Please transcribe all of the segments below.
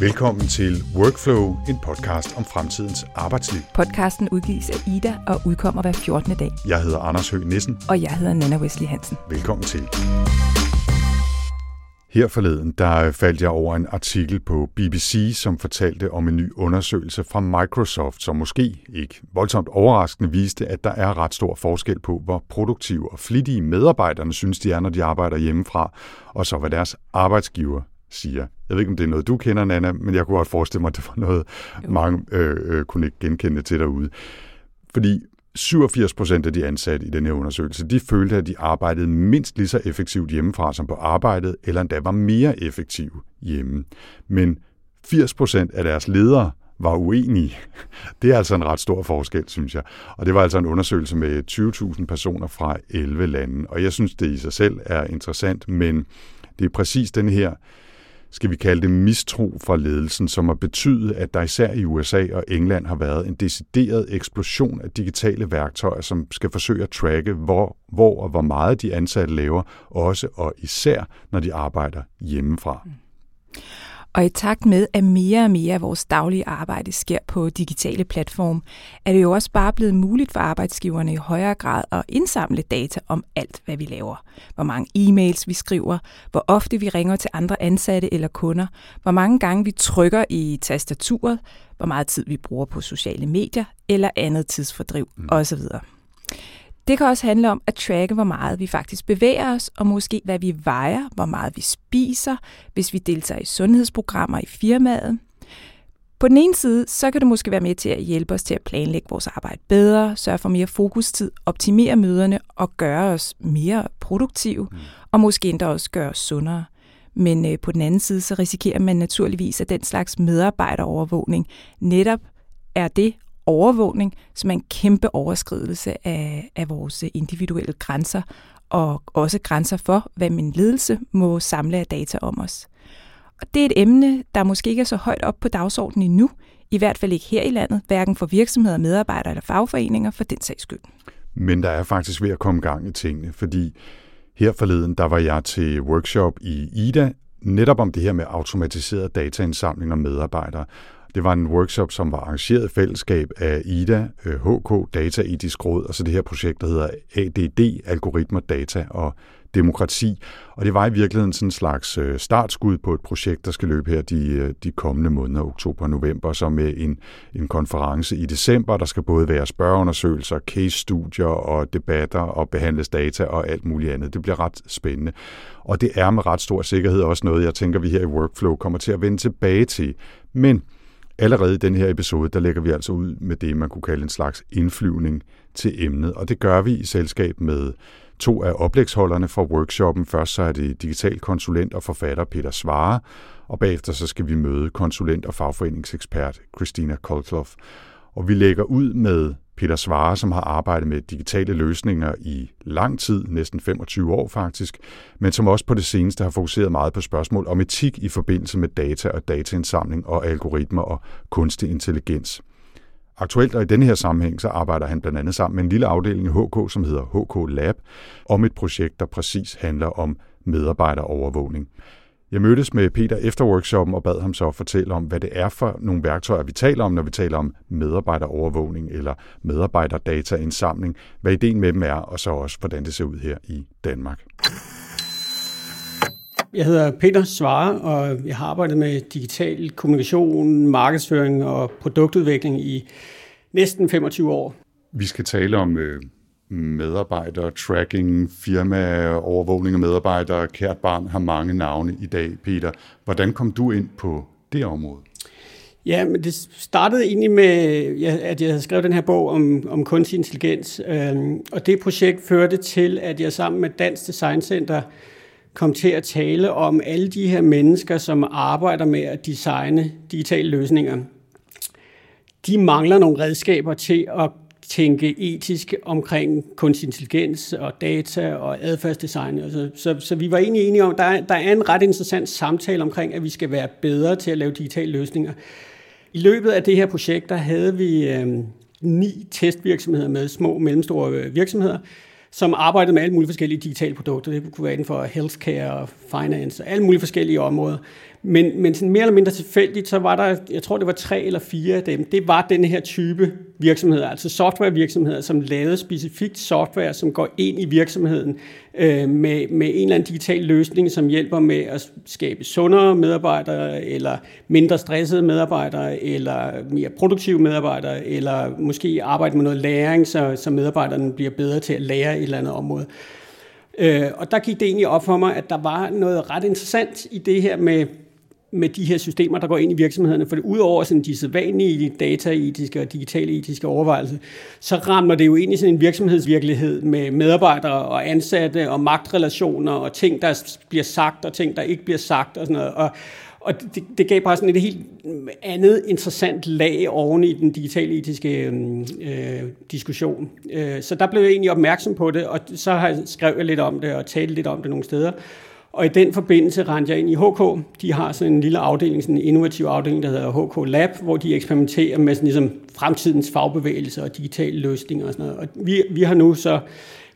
Velkommen til Workflow, en podcast om fremtidens arbejdsliv. Podcasten udgives af Ida og udkommer hver 14. dag. Jeg hedder Anders Høgh Nissen. Og jeg hedder Nana Wesley Hansen. Velkommen til. Her forleden, der faldt jeg over en artikel på BBC, som fortalte om en ny undersøgelse fra Microsoft, som måske ikke voldsomt overraskende viste, at der er ret stor forskel på, hvor produktive og flittige medarbejderne synes, de er, når de arbejder hjemmefra, og så hvad deres arbejdsgiver siger. Jeg ved ikke, om det er noget, du kender, Nana, men jeg kunne godt forestille mig, at det var noget, jo. mange øh, øh, kunne ikke genkende til derude. Fordi 87 procent af de ansatte i den her undersøgelse, de følte, at de arbejdede mindst lige så effektivt hjemmefra som på arbejdet, eller endda var mere effektive hjemme. Men 80 procent af deres ledere var uenige. Det er altså en ret stor forskel, synes jeg. Og det var altså en undersøgelse med 20.000 personer fra 11 lande. Og jeg synes, det i sig selv er interessant, men det er præcis den her skal vi kalde det mistro fra ledelsen, som har betydet, at der især i USA og England har været en decideret eksplosion af digitale værktøjer, som skal forsøge at tracke, hvor, hvor og hvor meget de ansatte laver, også og især når de arbejder hjemmefra. Mm. Og i takt med, at mere og mere af vores daglige arbejde sker på digitale platforme, er det jo også bare blevet muligt for arbejdsgiverne i højere grad at indsamle data om alt, hvad vi laver. Hvor mange e-mails vi skriver, hvor ofte vi ringer til andre ansatte eller kunder, hvor mange gange vi trykker i tastaturet, hvor meget tid vi bruger på sociale medier eller andet tidsfordriv mm. osv. Det kan også handle om at tracke, hvor meget vi faktisk bevæger os, og måske hvad vi vejer, hvor meget vi spiser, hvis vi deltager i sundhedsprogrammer i firmaet. På den ene side, så kan det måske være med til at hjælpe os til at planlægge vores arbejde bedre, sørge for mere fokustid, optimere møderne og gøre os mere produktive, mm. og måske endda også gøre os sundere. Men øh, på den anden side, så risikerer man naturligvis, at den slags medarbejderovervågning netop er det overvågning, som er en kæmpe overskridelse af, af vores individuelle grænser, og også grænser for, hvad min ledelse må samle af data om os. Og det er et emne, der måske ikke er så højt op på dagsordenen endnu, i hvert fald ikke her i landet, hverken for virksomheder, medarbejdere eller fagforeninger for den sags skyld. Men der er faktisk ved at komme gang i tingene, fordi her forleden, der var jeg til workshop i IDA, netop om det her med automatiseret dataindsamling og medarbejdere. Det var en workshop, som var arrangeret i fællesskab af IDA, øh, HK, Data Etisk Råd, og så det her projekt, der hedder ADD, Algoritmer, Data og Demokrati. Og det var i virkeligheden sådan en slags øh, startskud på et projekt, der skal løbe her de, øh, de kommende måneder, oktober og november, så med en, en konference i december. Der skal både være spørgeundersøgelser, case-studier og debatter og behandles data og alt muligt andet. Det bliver ret spændende. Og det er med ret stor sikkerhed også noget, jeg tænker, vi her i Workflow kommer til at vende tilbage til. Men Allerede i den her episode, der lægger vi altså ud med det, man kunne kalde en slags indflyvning til emnet, og det gør vi i selskab med to af oplægsholderne fra workshoppen. Først så er det digital konsulent og forfatter Peter Svare, og bagefter så skal vi møde konsulent og fagforeningsekspert Christina Koltloff. Og vi lægger ud med Peter Svare, som har arbejdet med digitale løsninger i lang tid, næsten 25 år faktisk, men som også på det seneste har fokuseret meget på spørgsmål om etik i forbindelse med data og dataindsamling og algoritmer og kunstig intelligens. Aktuelt og i denne her sammenhæng, så arbejder han blandt andet sammen med en lille afdeling i HK, som hedder HK Lab, om et projekt, der præcis handler om medarbejderovervågning. Jeg mødtes med Peter efter workshoppen og bad ham så fortælle om, hvad det er for nogle værktøjer, vi taler om, når vi taler om medarbejderovervågning eller medarbejderdataindsamling, hvad ideen med dem er, og så også, hvordan det ser ud her i Danmark. Jeg hedder Peter Svare, og jeg har arbejdet med digital kommunikation, markedsføring og produktudvikling i næsten 25 år. Vi skal tale om øh, medarbejder, tracking, firma, overvågning af medarbejdere. Kært barn har mange navne i dag, Peter. Hvordan kom du ind på det område? Ja, men det startede egentlig med, at jeg havde skrevet den her bog om, om kunstig intelligens, øhm, og det projekt førte til, at jeg sammen med Dansk Design Center kom til at tale om alle de her mennesker, som arbejder med at designe digitale løsninger. De mangler nogle redskaber til at tænke etisk omkring kunstig intelligens og data og adfærdsdesign. Altså, så, så vi var egentlig enige om, at der, der er en ret interessant samtale omkring, at vi skal være bedre til at lave digitale løsninger. I løbet af det her projekt, der havde vi øh, ni testvirksomheder med, små og mellemstore øh, virksomheder, som arbejdede med alle mulige forskellige digitale produkter. Det kunne være inden for healthcare og finance og alle mulige forskellige områder. Men, men sådan mere eller mindre tilfældigt, så var der, jeg tror det var tre eller fire af dem, det var den her type virksomheder, altså softwarevirksomheder, som lavede specifikt software, som går ind i virksomheden øh, med, med en eller anden digital løsning, som hjælper med at skabe sundere medarbejdere, eller mindre stressede medarbejdere, eller mere produktive medarbejdere, eller måske arbejde med noget læring, så, så medarbejderne bliver bedre til at lære et eller andet område. Øh, og der gik det egentlig op for mig, at der var noget ret interessant i det her med med de her systemer, der går ind i virksomhederne. For det, udover sådan de sædvanlige dataetiske og digitale etiske overvejelser, så rammer det jo ind i sådan en virksomhedsvirkelighed med medarbejdere og ansatte og magtrelationer og ting, der bliver sagt og ting, der ikke bliver sagt og sådan noget. Og, og det, det gav bare sådan et helt andet interessant lag oven i den digitale etiske øhm, øh, diskussion. Øh, så der blev jeg egentlig opmærksom på det, og så har jeg skrevet lidt om det og talt lidt om det nogle steder. Og i den forbindelse rendte jeg ind i HK. De har sådan en lille afdeling, sådan en innovativ afdeling, der hedder HK Lab, hvor de eksperimenterer med sådan ligesom fremtidens fagbevægelser og digitale løsninger og sådan noget. Og vi, vi har nu så,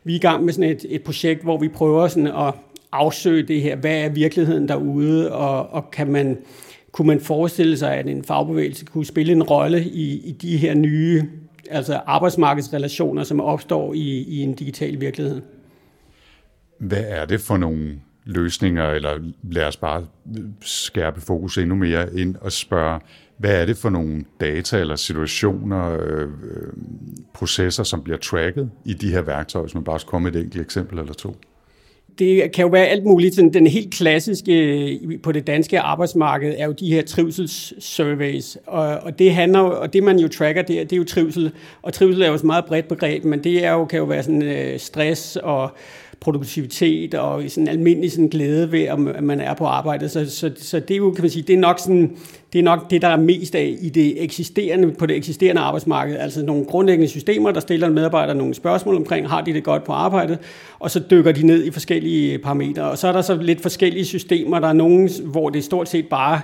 vi er i gang med sådan et, et projekt, hvor vi prøver sådan at afsøge det her. Hvad er virkeligheden derude, og, og kan man, kunne man forestille sig, at en fagbevægelse kunne spille en rolle i, i de her nye altså arbejdsmarkedsrelationer, som opstår i, i en digital virkelighed? Hvad er det for nogle løsninger, eller lad os bare skærpe fokus endnu mere ind og spørge, hvad er det for nogle data eller situationer, øh, processer, som bliver tracket i de her værktøjer, hvis man bare skal komme et enkelt eksempel eller to? Det kan jo være alt muligt. Sådan den helt klassiske øh, på det danske arbejdsmarked er jo de her trivselssurveys, og, og det handler og det man jo tracker, der, det er jo trivsel, og trivsel er jo et meget bredt begreb, men det er jo, kan jo være sådan øh, stress og produktivitet og sådan almindelig sådan glæde ved, at man er på arbejde. Så, så, så det er jo, kan man sige, det er nok sådan, det er nok det, der er mest af i det eksisterende, på det eksisterende arbejdsmarked. Altså nogle grundlæggende systemer, der stiller en medarbejder nogle spørgsmål omkring, har de det godt på arbejdet, og så dykker de ned i forskellige parametre. Og så er der så lidt forskellige systemer. Der er nogle, hvor det stort set bare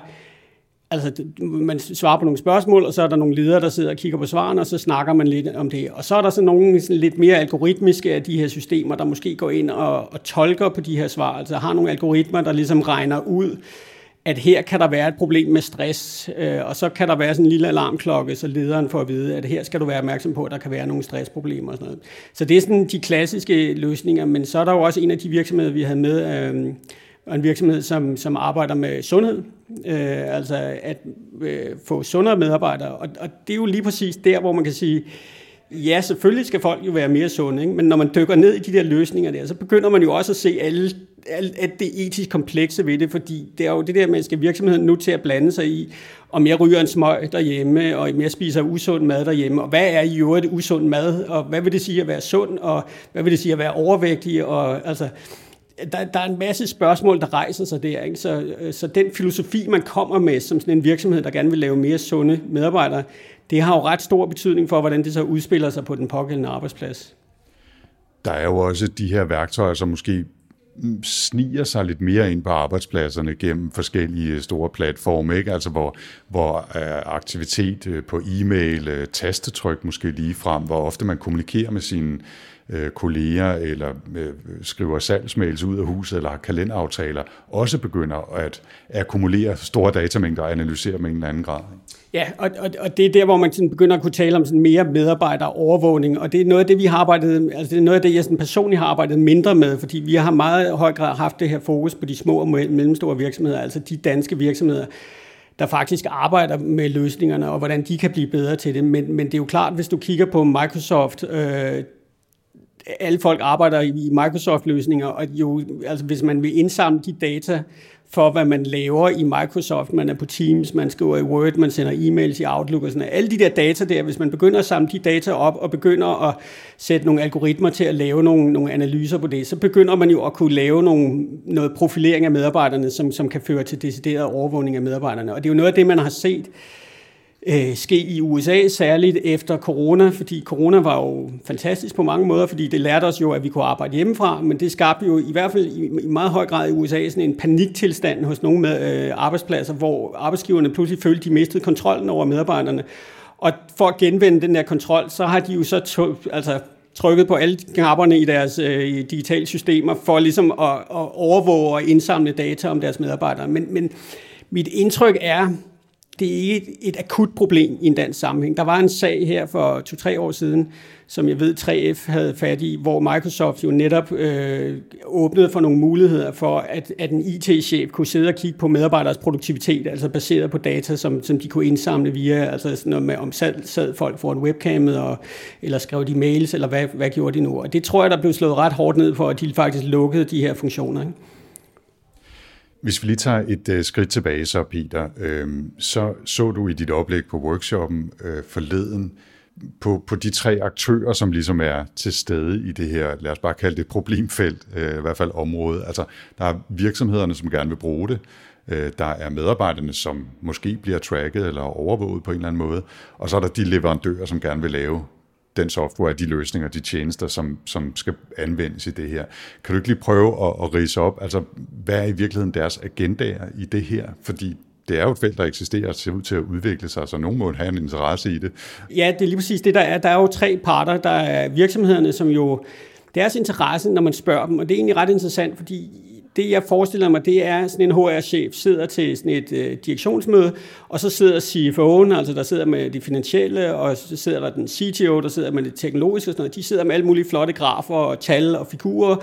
Altså, man svarer på nogle spørgsmål, og så er der nogle ledere, der sidder og kigger på svarene, og så snakker man lidt om det. Og så er der så nogle sådan lidt mere algoritmiske af de her systemer, der måske går ind og, og tolker på de her svar. Altså har nogle algoritmer, der ligesom regner ud, at her kan der være et problem med stress, øh, og så kan der være sådan en lille alarmklokke, så lederen får at vide, at her skal du være opmærksom på, at der kan være nogle stressproblemer og sådan noget. Så det er sådan de klassiske løsninger, men så er der jo også en af de virksomheder, vi havde med, øh, og en virksomhed, som, som arbejder med sundhed, øh, altså at øh, få sundere medarbejdere. Og, og det er jo lige præcis der, hvor man kan sige, ja, selvfølgelig skal folk jo være mere sunde, ikke? men når man dykker ned i de der løsninger der, så begynder man jo også at se alle, alt det etisk komplekse ved det, fordi det er jo det der, man skal virksomheden nu til at blande sig i, om jeg ryger en smøg derhjemme, og om jeg spiser usund mad derhjemme, og hvad er i øvrigt usund mad, og hvad vil det sige at være sund, og hvad vil det sige at være overvægtig, og altså der, der er en masse spørgsmål, der rejser sig der. Ikke? Så, øh, så den filosofi, man kommer med som sådan en virksomhed, der gerne vil lave mere sunde medarbejdere, det har jo ret stor betydning for, hvordan det så udspiller sig på den pågældende arbejdsplads. Der er jo også de her værktøjer, som måske sniger sig lidt mere ind på arbejdspladserne gennem forskellige øh, store platforme, ikke? Altså hvor, hvor øh, aktivitet på e-mail, tastetryk måske lige frem, hvor ofte man kommunikerer med sine øh, kolleger eller øh, skriver salgsmails ud af huset eller har kalenderaftaler, også begynder at akkumulere store datamængder og analysere med en eller anden grad. Ja, og, og, og det er der, hvor man sådan begynder at kunne tale om sådan mere medarbejderovervågning, og det er noget af det, vi har arbejdet, altså det er noget af det, jeg sådan personligt har arbejdet mindre med, fordi vi har meget høj grad haft det her fokus på de små og mellemstore virksomheder, altså de danske virksomheder, der faktisk arbejder med løsningerne, og hvordan de kan blive bedre til det. Men, men det er jo klart, hvis du kigger på Microsoft, øh, alle folk arbejder i Microsoft-løsninger, og jo, altså hvis man vil indsamle de data for, hvad man laver i Microsoft, man er på Teams, man skriver i Word, man sender e-mails i Outlook og sådan Alle de der data der, hvis man begynder at samle de data op og begynder at sætte nogle algoritmer til at lave nogle, nogle analyser på det, så begynder man jo at kunne lave nogle, noget profilering af medarbejderne, som, som kan føre til decideret overvågning af medarbejderne. Og det er jo noget af det, man har set øh, ske i USA, særligt efter corona, fordi corona var jo fantastisk på mange måder, fordi det lærte os jo, at vi kunne arbejde hjemmefra, men det skabte jo i hvert fald i, i meget høj grad i USA sådan en paniktilstand hos nogle med, øh, arbejdspladser, hvor arbejdsgiverne pludselig følte, at de mistede kontrollen over medarbejderne. Og for at genvende den der kontrol, så har de jo så altså trykket på alle knapperne i deres øh, digitale systemer for ligesom at, at overvåge og indsamle data om deres medarbejdere. Men, men mit indtryk er, det er ikke et, et akut problem i en dansk sammenhæng. Der var en sag her for to-tre år siden, som jeg ved 3F havde fat i, hvor Microsoft jo netop øh, åbnede for nogle muligheder for, at, at en IT-chef kunne sidde og kigge på medarbejderes produktivitet, altså baseret på data, som, som de kunne indsamle via, altså sådan noget med, om sad, sad folk foran webcamet, og, eller skrev de mails, eller hvad, hvad gjorde de nu? Og det tror jeg, der blev slået ret hårdt ned for, at de faktisk lukkede de her funktioner. Ikke? Hvis vi lige tager et øh, skridt tilbage så, Peter, øh, så så du i dit oplæg på workshoppen øh, forleden på, på de tre aktører, som ligesom er til stede i det her, lad os bare kalde det problemfelt, øh, i hvert fald område. Altså, der er virksomhederne, som gerne vil bruge det, øh, der er medarbejderne, som måske bliver tracket eller overvåget på en eller anden måde, og så er der de leverandører, som gerne vil lave den software, de løsninger, de tjenester, som, som skal anvendes i det her. Kan du ikke lige prøve at, at rise op, altså hvad er i virkeligheden deres agendaer i det her? Fordi det er jo et felt, der eksisterer og ser ud til at udvikle sig, så nogen må have en interesse i det. Ja, det er lige præcis det, der er. Der er jo tre parter. Der er virksomhederne, som jo deres interesse, når man spørger dem, og det er egentlig ret interessant, fordi det jeg forestiller mig, det er sådan en HR-chef sidder til sådan et øh, direktionsmøde, og så sidder CFO'en, altså der sidder med de finansielle, og så sidder der den CTO, der sidder med det teknologiske og sådan noget. De sidder med alle mulige flotte grafer og tal og figurer,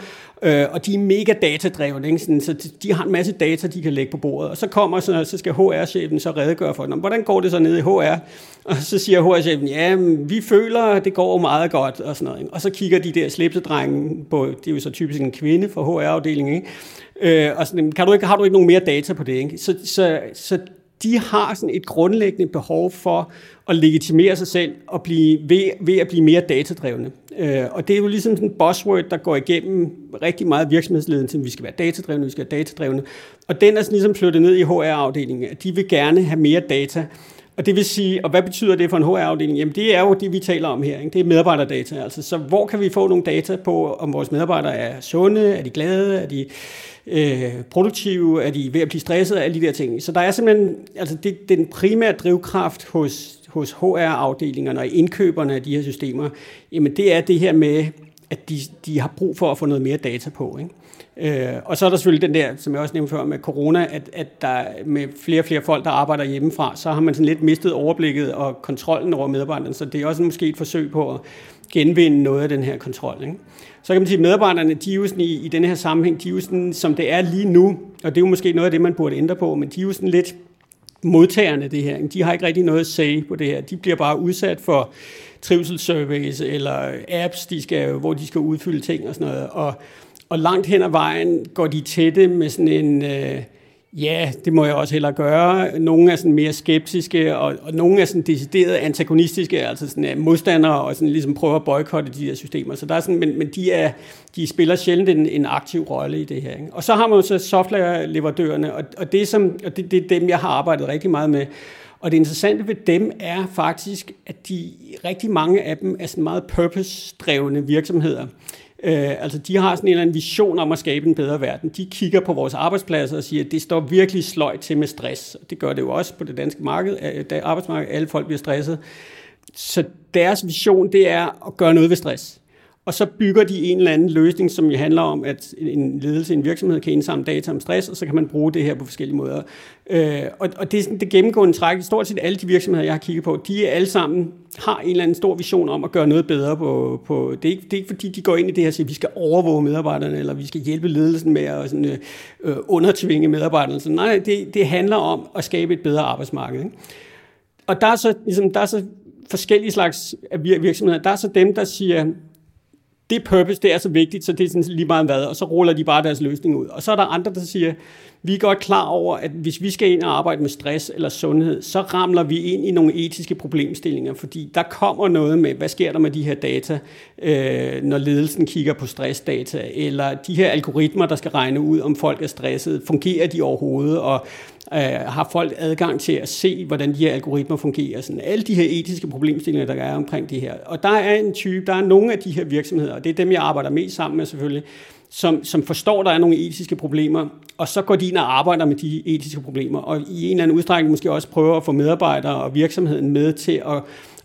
øh, og de er mega datadrevne, ikke? Sådan, så de har en masse data, de kan lægge på bordet. Og så kommer så, så skal HR-chefen så redegøre for, hvordan går det så ned i HR? Og så siger HR-chefen, ja, vi føler, at det går meget godt, og sådan noget. Ikke? Og så kigger de der slipsedrenge på, det er jo så typisk en kvinde fra HR-afdelingen, ikke? Øh, og sådan, kan du ikke, har du ikke nogen mere data på det? Ikke? Så, så, så de har sådan et grundlæggende behov for at legitimere sig selv og blive, ved, ved at blive mere datadrevne. Øh, og det er jo ligesom sådan en buzzword, der går igennem rigtig meget virksomhedsledelse. Vi skal være datadrevne, vi skal være datadrevne. Og den er sådan ligesom flyttet ned i HR-afdelingen, at de vil gerne have mere data. Og det vil sige, og hvad betyder det for en HR-afdeling? Jamen det er jo det, vi taler om her. Ikke? Det er medarbejderdata. Altså, så hvor kan vi få nogle data på, om vores medarbejdere er sunde, er de glade, er de øh, produktive, er de ved at blive stresset, alle de der ting. Så der er simpelthen, altså det, den primære drivkraft hos, hos HR-afdelingerne og indkøberne af de her systemer, jamen det er det her med, at de, de har brug for at få noget mere data på. Ikke? Øh, og så er der selvfølgelig den der, som jeg også nævnte før med corona, at, at der med flere og flere folk, der arbejder hjemmefra, så har man sådan lidt mistet overblikket og kontrollen over medarbejderne, så det er også måske et forsøg på at genvinde noget af den her kontrol. Ikke? Så kan man sige, at medarbejderne, de er jo sådan i, i den her sammenhæng, de er jo sådan, som det er lige nu, og det er jo måske noget af det, man burde ændre på, men de er jo sådan lidt modtagerne det her. De har ikke rigtig noget at sige på det her. De bliver bare udsat for trivselssurveys eller apps, de skal, hvor de skal udfylde ting og sådan noget. Og, og langt hen ad vejen går de tætte med sådan en... Øh, Ja, det må jeg også hellere gøre. Nogle er sådan mere skeptiske, og, og nogle er sådan decideret antagonistiske, altså sådan er modstandere, og sådan ligesom prøver at boykotte de her systemer. Så der er sådan, men, men de, er, de spiller sjældent en, en aktiv rolle i det her. Ikke? Og så har man jo så softwareleverandørerne, og, og, det, som, og det, det er dem, jeg har arbejdet rigtig meget med. Og det interessante ved dem er faktisk, at de rigtig mange af dem er sådan meget purpose-drevne virksomheder. Øh, altså de har sådan en eller anden vision om at skabe en bedre verden. De kigger på vores arbejdspladser og siger, at det står virkelig sløjt til med stress. Det gør det jo også på det danske marked, øh, arbejdsmarked. Alle folk bliver stresset. Så deres vision, det er at gøre noget ved stress. Og så bygger de en eller anden løsning, som jo handler om, at en ledelse i en virksomhed kan indsamle data om stress, og så kan man bruge det her på forskellige måder. Øh, og, og det er sådan det gennemgående træk. Stort set alle de virksomheder, jeg har kigget på, de er alle sammen har en eller anden stor vision om at gøre noget bedre på... på det, er ikke, det er ikke fordi, de går ind i det her og siger, at vi skal overvåge medarbejderne, eller vi skal hjælpe ledelsen med at sådan, øh, øh undertvinge medarbejderne. Så nej, det, det handler om at skabe et bedre arbejdsmarked. Ikke? Og der er, så, ligesom, der er så forskellige slags virksomheder. Der er så dem, der siger, det purpose, det er så vigtigt, så det er sådan lige meget hvad, og så ruller de bare deres løsning ud. Og så er der andre, der siger, vi er godt klar over, at hvis vi skal ind og arbejde med stress eller sundhed, så ramler vi ind i nogle etiske problemstillinger, fordi der kommer noget med, hvad sker der med de her data, øh, når ledelsen kigger på stressdata, eller de her algoritmer, der skal regne ud, om folk er stresset, fungerer de overhovedet, og øh, har folk adgang til at se, hvordan de her algoritmer fungerer. Sådan, alle de her etiske problemstillinger, der er omkring det her. Og der er en type, der er nogle af de her virksomheder, og det er dem, jeg arbejder mest sammen med selvfølgelig, som, som forstår, at der er nogle etiske problemer, og så går de ind og arbejder med de etiske problemer, og i en eller anden udstrækning måske også prøver at få medarbejdere og virksomheden med til at,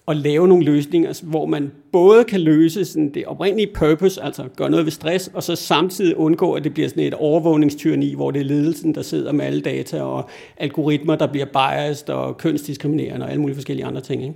at lave nogle løsninger, hvor man både kan løse sådan det oprindelige purpose, altså gøre noget ved stress, og så samtidig undgå, at det bliver sådan et overvågningstyrni, hvor det er ledelsen, der sidder med alle data og algoritmer, der bliver biased og kønsdiskriminerende og alle mulige forskellige andre ting. Ikke?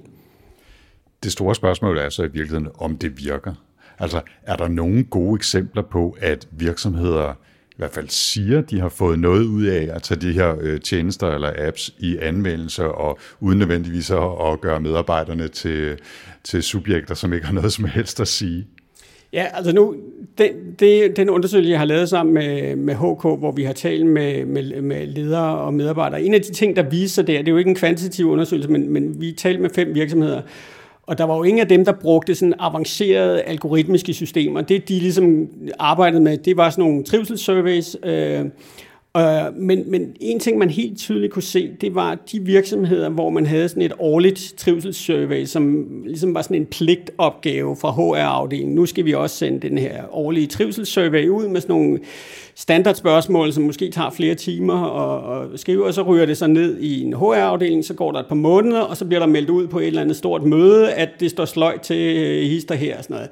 Det store spørgsmål er så i virkeligheden, om det virker. Altså, er der nogle gode eksempler på, at virksomheder i hvert fald siger, at de har fået noget ud af at tage de her øh, tjenester eller apps i anvendelse, og uden nødvendigvis at, at gøre medarbejderne til, til subjekter, som ikke har noget som helst at sige? Ja, altså nu, den, det, den undersøgelse, jeg har lavet sammen med, med HK, hvor vi har talt med, med, med ledere og medarbejdere, en af de ting, der viser der, det er jo ikke en kvantitativ undersøgelse, men, men vi talte med fem virksomheder, og der var jo ingen af dem, der brugte sådan avancerede algoritmiske systemer. Det, de ligesom arbejdede med, det var sådan nogle trivselssurveys, øh, øh, men, men en ting, man helt tydeligt kunne se, det var de virksomheder, hvor man havde sådan et årligt trivselssurvey, som ligesom var sådan en pligtopgave fra HR-afdelingen. Nu skal vi også sende den her årlige trivselssurvey ud med sådan nogle standardspørgsmål, som måske tager flere timer at, at skrive, og så ryger det så ned i en HR-afdeling, så går der et par måneder, og så bliver der meldt ud på et eller andet stort møde, at det står sløjt til øh, hister her og sådan noget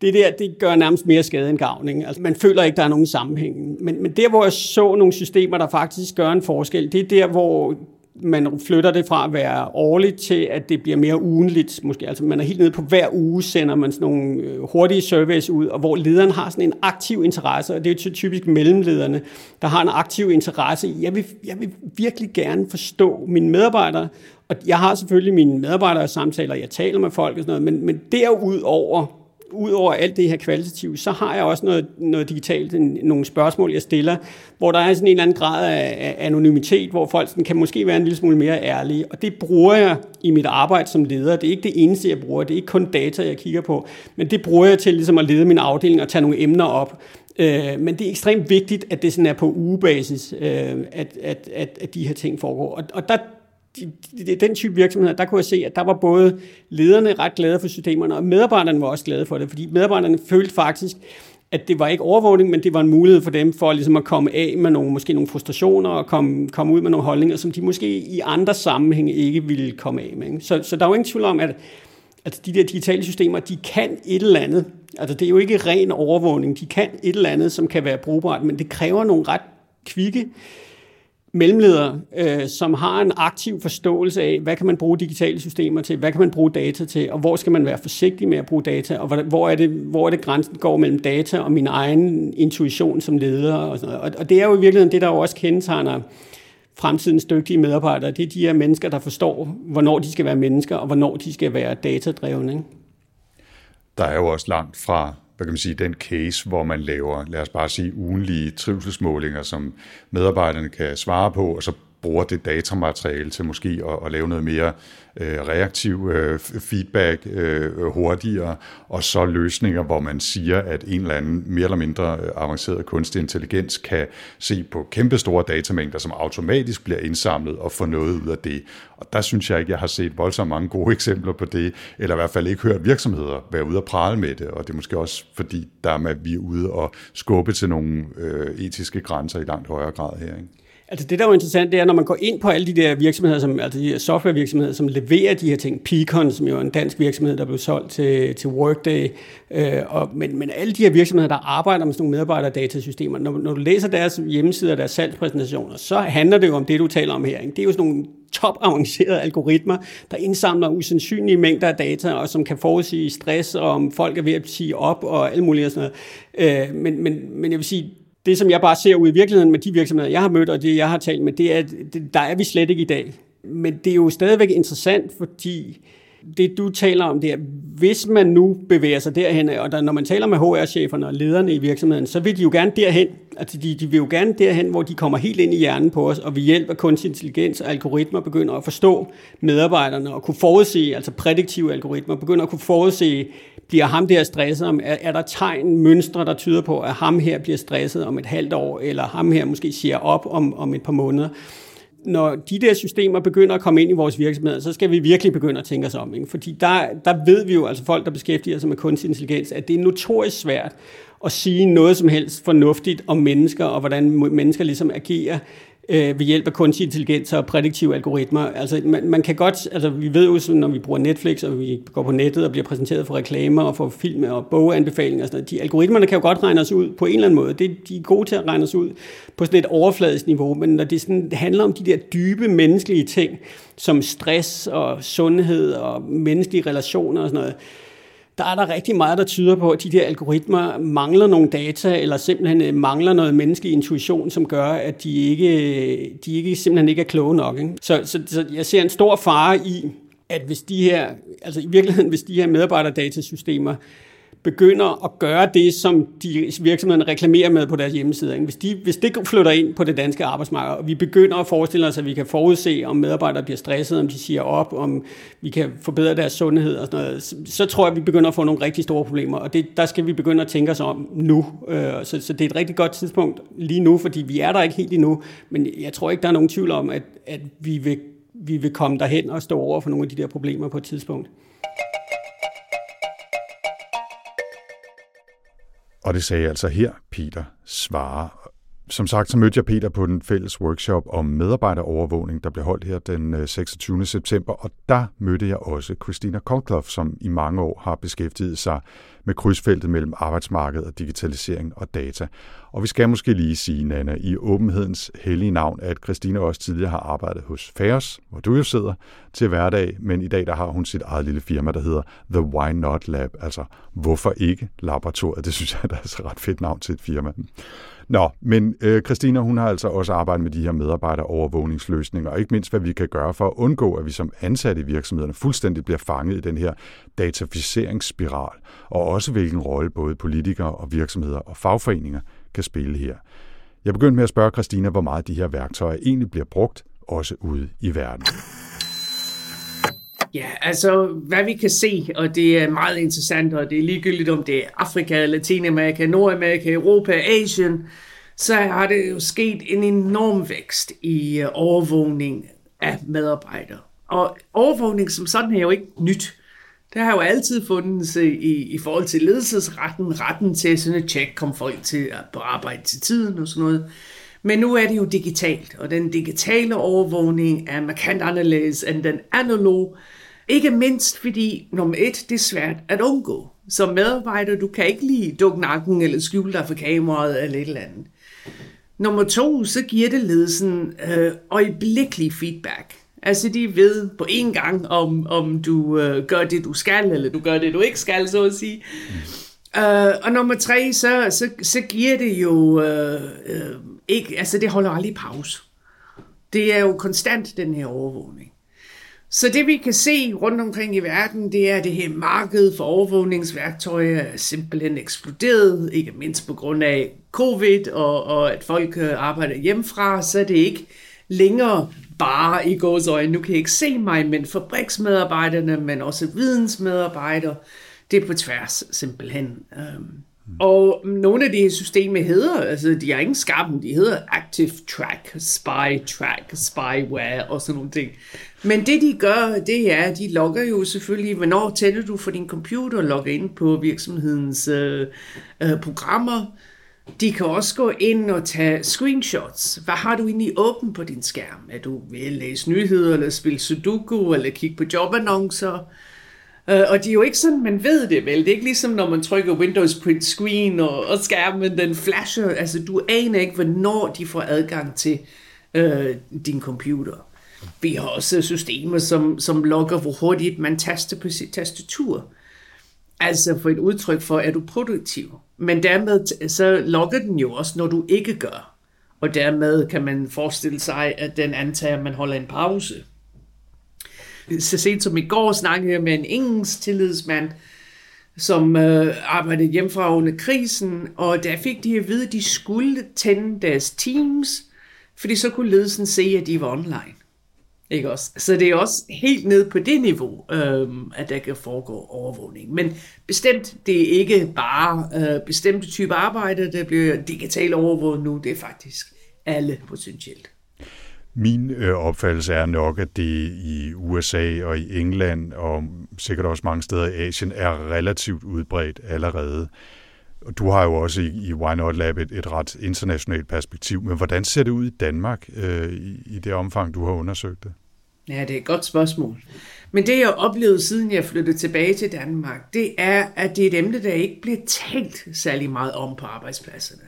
det der, det gør nærmest mere skade end gavn. Ikke? Altså, man føler ikke, der er nogen sammenhæng. Men, men der, hvor jeg så nogle systemer, der faktisk gør en forskel, det er der, hvor man flytter det fra at være årligt til, at det bliver mere ugenligt. Måske. Altså man er helt nede på hver uge, sender man sådan nogle øh, hurtige surveys ud, og hvor lederen har sådan en aktiv interesse, og det er jo typisk mellemlederne, der har en aktiv interesse i, jeg vil, jeg vil virkelig gerne forstå mine medarbejdere, og jeg har selvfølgelig mine medarbejdere samtaler, jeg taler med folk og sådan noget, men, men derudover Udover alt det her kvalitative, så har jeg også noget, noget digitalt, nogle spørgsmål, jeg stiller, hvor der er sådan en eller anden grad af, anonymitet, hvor folk sådan, kan måske være en lille smule mere ærlige. Og det bruger jeg i mit arbejde som leder. Det er ikke det eneste, jeg bruger. Det er ikke kun data, jeg kigger på. Men det bruger jeg til ligesom at lede min afdeling og tage nogle emner op. Øh, men det er ekstremt vigtigt, at det sådan er på ugebasis, øh, at, at, at, at de her ting foregår. Og, og der, den type virksomheder, der kunne jeg se, at der var både lederne ret glade for systemerne, og medarbejderne var også glade for det, fordi medarbejderne følte faktisk, at det var ikke overvågning, men det var en mulighed for dem for ligesom at komme af med nogle, måske nogle frustrationer og komme, komme ud med nogle holdninger, som de måske i andre sammenhænge ikke ville komme af med. Så, så der er jo ingen tvivl om, at, at de der digitale systemer, de kan et eller andet. Altså det er jo ikke ren overvågning, de kan et eller andet, som kan være brugbart, men det kræver nogle ret kvikke mellemledere, øh, som har en aktiv forståelse af, hvad kan man bruge digitale systemer til, hvad kan man bruge data til, og hvor skal man være forsigtig med at bruge data, og hvor er det, hvor er det grænsen går mellem data og min egen intuition som leder. Og, sådan noget. Og, det er jo i virkeligheden det, der jo også kendetegner fremtidens dygtige medarbejdere. Det er de her mennesker, der forstår, hvornår de skal være mennesker, og hvornår de skal være datadrevne. Ikke? Der er jo også langt fra hvad kan man sige, den case, hvor man laver, lad os bare sige, ugenlige trivselsmålinger, som medarbejderne kan svare på, og så bruger det datamateriale til måske at, at lave noget mere øh, reaktiv øh, feedback øh, hurtigere, og så løsninger, hvor man siger, at en eller anden mere eller mindre øh, avanceret kunstig intelligens kan se på kæmpe store datamængder, som automatisk bliver indsamlet og få noget ud af det. Og der synes jeg ikke, jeg har set voldsomt mange gode eksempler på det, eller i hvert fald ikke hørt virksomheder være ude og prale med det, og det er måske også fordi, der er med, at vi er ude og skubbe til nogle øh, etiske grænser i langt højere grad her. Ikke? Altså det, der er jo interessant, det er, når man går ind på alle de der virksomheder, som, altså de her softwarevirksomheder, som leverer de her ting, Picon, som jo er en dansk virksomhed, der blev solgt til, til Workday, øh, og, men, men alle de her virksomheder, der arbejder med sådan nogle medarbejderdatasystemer, når, når du læser deres hjemmesider og deres salgspræsentationer, så handler det jo om det, du taler om her. Ikke? Det er jo sådan nogle top avancerede algoritmer, der indsamler usandsynlige mængder af data, og som kan forudsige stress, og om folk er ved at sige op, og alt muligt og sådan noget. Øh, men, men, men jeg vil sige, det, som jeg bare ser ud i virkeligheden med de virksomheder, jeg har mødt, og det, jeg har talt med, det er, at der er vi slet ikke i dag. Men det er jo stadigvæk interessant, fordi det du taler om der, hvis man nu bevæger sig derhen, og der, når man taler med HR-cheferne og lederne i virksomheden, så vil de jo gerne derhen, altså de, de vil jo gerne derhen, hvor de kommer helt ind i hjernen på os, og ved hjælp af kunstig intelligens og algoritmer begynder at forstå medarbejderne og kunne forudse, altså prædiktive algoritmer, begynder at kunne forudse, bliver ham der stresset, om, er, er der tegn, mønstre, der tyder på, at ham her bliver stresset om et halvt år, eller ham her måske siger op om, om et par måneder? Når de der systemer begynder at komme ind i vores virksomheder, så skal vi virkelig begynde at tænke os om. Ikke? Fordi der, der ved vi jo, altså folk, der beskæftiger sig med kunstig intelligens, at det er notorisk svært at sige noget som helst fornuftigt om mennesker, og hvordan mennesker ligesom agerer øh, ved hjælp af kunstig intelligens og prædiktive algoritmer. Altså, man, man kan godt, altså vi ved jo, når vi bruger Netflix, og vi går på nettet og bliver præsenteret for reklamer og for film og boganbefalinger og sådan noget, de algoritmerne kan jo godt regne os ud på en eller anden måde. Det, de er gode til at regne os ud på sådan et overfladisk niveau, men når det, sådan, handler om de der dybe menneskelige ting, som stress og sundhed og menneskelige relationer og sådan noget, der er der rigtig meget, der tyder på, at de der algoritmer mangler nogle data, eller simpelthen øh, mangler noget menneskelig intuition, som gør, at de ikke, øh, de ikke simpelthen ikke er kloge nok. Ikke? Så, så, så jeg ser en stor fare i, at hvis de her, altså i virkeligheden, hvis de her medarbejderdatasystemer begynder at gøre det, som de virksomhederne reklamerer med på deres hjemmesider. Hvis, de, hvis det flytter ind på det danske arbejdsmarked, og vi begynder at forestille os, at vi kan forudse, om medarbejdere bliver stresset, om de siger op, om vi kan forbedre deres sundhed og sådan noget, så, så tror jeg, at vi begynder at få nogle rigtig store problemer, og det, der skal vi begynde at tænke os om nu. Øh, så, så det er et rigtig godt tidspunkt lige nu, fordi vi er der ikke helt endnu, men jeg tror ikke, der er nogen tvivl om, at, at vi, vil, vi vil komme derhen og stå over for nogle af de der problemer på et tidspunkt. Og det sagde altså her Peter svarer. Som sagt, så mødte jeg Peter på den fælles workshop om medarbejderovervågning, der blev holdt her den øh, 26. September, og der mødte jeg også Christina Kolkloff, som i mange år har beskæftiget sig med krydsfeltet mellem arbejdsmarked og digitalisering og data. Og vi skal måske lige sige, Nana, i åbenhedens hellige navn, at Christina også tidligere har arbejdet hos Færs, hvor du jo sidder til hverdag, men i dag der har hun sit eget lille firma, der hedder The Why Not Lab, altså Hvorfor ikke laboratoriet. Det synes jeg er et ret fedt navn til et firma. Nå, men øh, Christina, hun har altså også arbejdet med de her medarbejderovervågningsløsninger, og ikke mindst, hvad vi kan gøre for at undgå, at vi som ansatte i virksomhederne fuldstændig bliver fanget i den her dataficeringsspiral, og også hvilken rolle både politikere og virksomheder og fagforeninger kan spille her. Jeg begyndte med at spørge Christina, hvor meget de her værktøjer egentlig bliver brugt, også ude i verden. Ja, altså hvad vi kan se, og det er meget interessant, og det er ligegyldigt om det er Afrika, Latinamerika, Nordamerika, Europa, Asien, så har det jo sket en enorm vækst i øh, overvågning af medarbejdere. Og overvågning som sådan er jo ikke nyt. Det har jo altid fundet i, i forhold til ledelsesretten, retten til sådan et tjek, kom folk til at arbejde til tiden og sådan noget. Men nu er det jo digitalt, og den digitale overvågning er markant anderledes end den analoge, ikke mindst fordi, nummer et, det er svært at undgå. Som medarbejder, du kan ikke lige dukke nakken eller skjule dig for kameraet eller et eller andet. Nummer to, så giver det ledelsen øh, øjeblikkelig feedback. Altså de ved på en gang, om, om du øh, gør det, du skal, eller du gør det, du ikke skal, så at sige. Mm. Øh, og nummer tre, så, så, så giver det jo øh, øh, ikke, altså det holder aldrig pause. Det er jo konstant, den her overvågning. Så det vi kan se rundt omkring i verden, det er, at det her marked for overvågningsværktøjer er simpelthen eksploderet, ikke mindst på grund af covid og, og at folk øh, arbejder hjemmefra, så er det ikke længere bare i øjne. Nu kan I ikke se mig, men fabriksmedarbejderne, men også vidensmedarbejdere, det er på tværs simpelthen. Øhm og nogle af de her systemer hedder, altså de er ingen skarpen, de hedder Active Track, Spy Track, Spyware og sådan nogle ting. Men det de gør, det er, at de logger jo selvfølgelig, hvornår tænder du for din computer og logger ind på virksomhedens øh, øh, programmer. De kan også gå ind og tage screenshots. Hvad har du egentlig åben på din skærm? Er du ved at læse nyheder, eller spille Sudoku, eller kigge på jobannoncer? Uh, og de er jo ikke sådan, man ved det vel. Det er ikke ligesom, når man trykker Windows print screen, og, og skærmen den flasher. Altså, du aner ikke, hvornår de får adgang til uh, din computer. Vi har også systemer, som, som logger, hvor hurtigt man taster på sit tastatur. Altså for et udtryk for, er du produktiv. Men dermed så logger den jo også, når du ikke gør. Og dermed kan man forestille sig, at den antager, at man holder en pause. Så sent som i går snakkede jeg med en engelsk tillidsmand, som øh, arbejdede hjemmefra under krisen, og der fik de at vide, at de skulle tænde deres teams, fordi så kunne ledelsen se, at de var online. Ikke også? Så det er også helt ned på det niveau, øh, at der kan foregå overvågning. Men bestemt, det er ikke bare øh, bestemte typer arbejde, der bliver digitalt overvåget nu. Det er faktisk alle potentielt. Min øh, opfattelse er nok, at det i USA og i England og sikkert også mange steder i Asien er relativt udbredt allerede. Og du har jo også i, i Why Not Lab et, et ret internationalt perspektiv, men hvordan ser det ud i Danmark øh, i, i det omfang, du har undersøgt det? Ja, det er et godt spørgsmål. Men det, jeg har oplevet, siden jeg flyttede tilbage til Danmark, det er, at det er et emne, der ikke bliver talt særlig meget om på arbejdspladserne.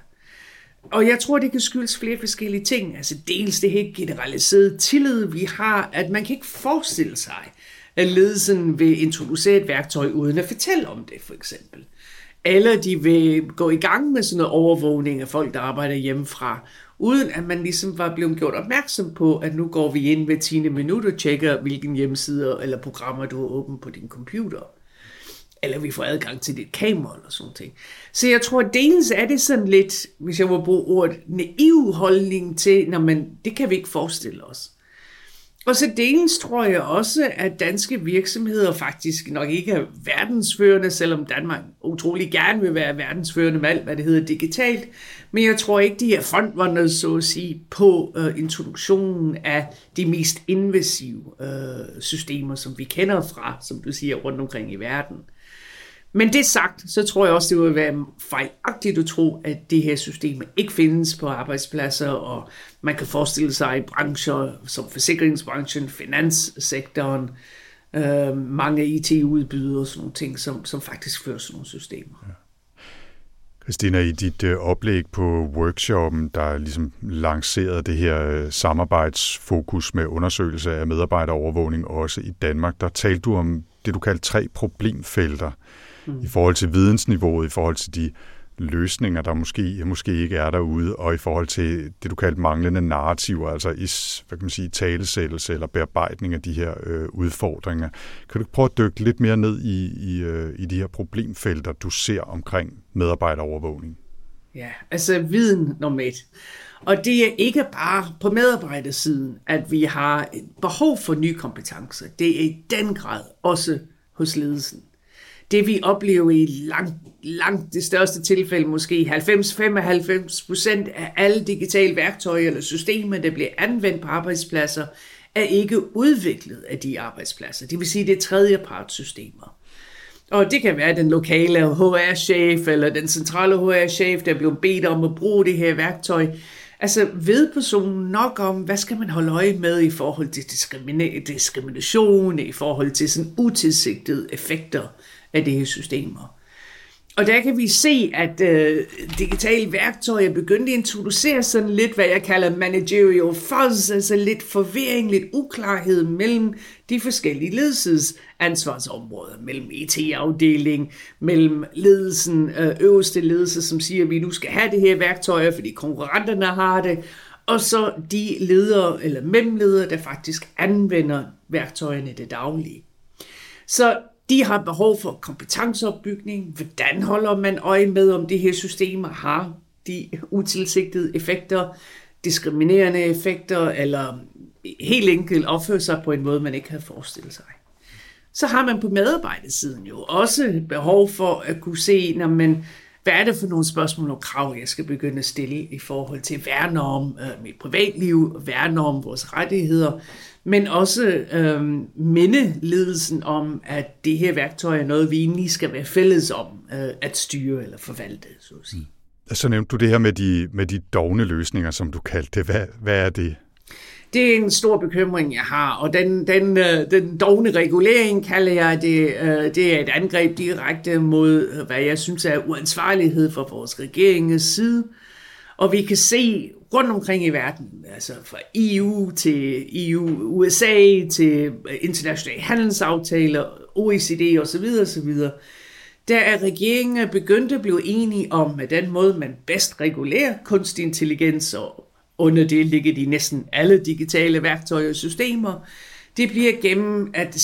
Og jeg tror, det kan skyldes flere forskellige ting. Altså dels det helt generaliserede tillid, vi har, at man kan ikke forestille sig, at ledelsen vil introducere et værktøj uden at fortælle om det, for eksempel. Eller de vil gå i gang med sådan noget overvågning af folk, der arbejder hjemmefra, uden at man ligesom var blevet gjort opmærksom på, at nu går vi ind ved 10 minut og tjekker, hvilken hjemmesider eller programmer du har åbent på din computer. Eller vi får adgang til dit kamera og sådan ting. Så jeg tror, at dels er det sådan lidt, hvis jeg må bruge ordet, naiv holdning til, når man, det kan vi ikke forestille os. Og så dels tror jeg også, at danske virksomheder faktisk nok ikke er verdensførende, selvom Danmark utrolig gerne vil være verdensførende med alt, hvad det hedder digitalt. Men jeg tror ikke, de er frontrunners, så at sige, på øh, introduktionen af de mest invasive øh, systemer, som vi kender fra, som du siger, rundt omkring i verden. Men det sagt, så tror jeg også, det vil være fejlagtigt at tro, at det her system ikke findes på arbejdspladser, og man kan forestille sig i brancher som forsikringsbranchen, finanssektoren, øh, mange IT-udbydere og sådan nogle ting, som, som faktisk fører sådan nogle systemer. Ja. Christina, i dit øh, oplæg på workshoppen, der ligesom lancerede det her øh, samarbejdsfokus med undersøgelse af medarbejderovervågning også i Danmark, der talte du om det, du kaldte tre problemfelter mm. i forhold til vidensniveauet, i forhold til de løsninger, der måske, måske ikke er derude, og i forhold til det, du kaldte manglende narrativer, altså i hvad kan man sige, talesættelse eller bearbejdning af de her øh, udfordringer. Kan du prøve at dykke lidt mere ned i, i, øh, i de her problemfelter, du ser omkring medarbejderovervågning? Ja, altså viden nummer et. Og det er ikke bare på medarbejdersiden, at vi har et behov for nye kompetencer. Det er i den grad også hos ledelsen det vi oplever i langt, langt det største tilfælde, måske 90-95 procent af alle digitale værktøjer eller systemer, der bliver anvendt på arbejdspladser, er ikke udviklet af de arbejdspladser. Det vil sige, det er tredjepartssystemer. Og det kan være den lokale HR-chef eller den centrale HR-chef, der bliver bedt om at bruge det her værktøj. Altså ved personen nok om, hvad skal man holde øje med i forhold til diskrimination, i forhold til sådan utilsigtede effekter af det her systemer. Og der kan vi se, at øh, digitale værktøjer begyndte at introducere sådan lidt, hvad jeg kalder managerial fuzz, altså lidt forvirring, lidt uklarhed mellem de forskellige ledelses ansvarsområder, mellem e IT-afdeling, mellem ledelsen, øh, øverste ledelse, som siger, at vi nu skal have det her værktøj, fordi konkurrenterne har det, og så de ledere eller mellemledere, der faktisk anvender værktøjerne det daglige. Så de har behov for kompetenceopbygning. Hvordan holder man øje med, om det her systemer har de utilsigtede effekter, diskriminerende effekter, eller helt enkelt opfører sig på en måde, man ikke havde forestillet sig. Så har man på medarbejdersiden jo også behov for at kunne se, når man, hvad er det for nogle spørgsmål og krav, jeg skal begynde at stille i forhold til at værne om øh, mit privatliv, værne om vores rettigheder, men også øh, minde ledelsen om, at det her værktøj er noget, vi egentlig skal være fælles om øh, at styre eller forvalte, så at sige. Mm. Så nævnte du det her med de, med de dogne løsninger, som du kaldte det. Hvad, hvad er det? Det er en stor bekymring, jeg har, og den, den, øh, den dogne regulering kalder jeg det. Øh, det er et angreb direkte mod, hvad jeg synes er uansvarlighed fra vores regeringens side. Og vi kan se rundt omkring i verden, altså fra EU til EU, USA til internationale handelsaftaler, OECD osv. osv., der er regeringen begyndt at blive enige om, at den måde, man bedst regulerer kunstig intelligens, og under det ligger de næsten alle digitale værktøjer og systemer, det bliver gennem at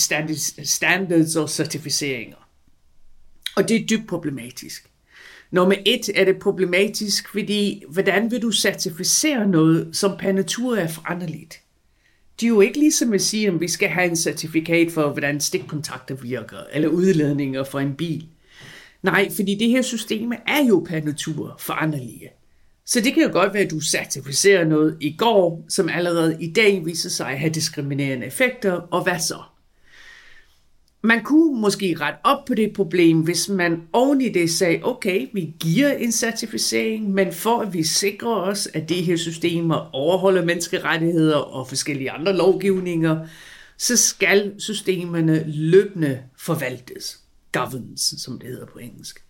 standards og certificeringer. Og det er dybt problematisk. Nummer et er det problematisk, fordi hvordan vil du certificere noget, som per natur er foranderligt? Det er jo ikke ligesom at sige, at vi skal have en certifikat for, hvordan stikkontakter virker, eller udledninger for en bil. Nej, fordi det her system er jo per natur foranderlige. Så det kan jo godt være, at du certificerer noget i går, som allerede i dag viser sig at have diskriminerende effekter, og hvad så? Man kunne måske ret op på det problem, hvis man oven i det sagde, okay, vi giver en certificering, men for at vi sikrer os, at de her systemer overholder menneskerettigheder og forskellige andre lovgivninger, så skal systemerne løbende forvaltes. Governance, som det hedder på engelsk.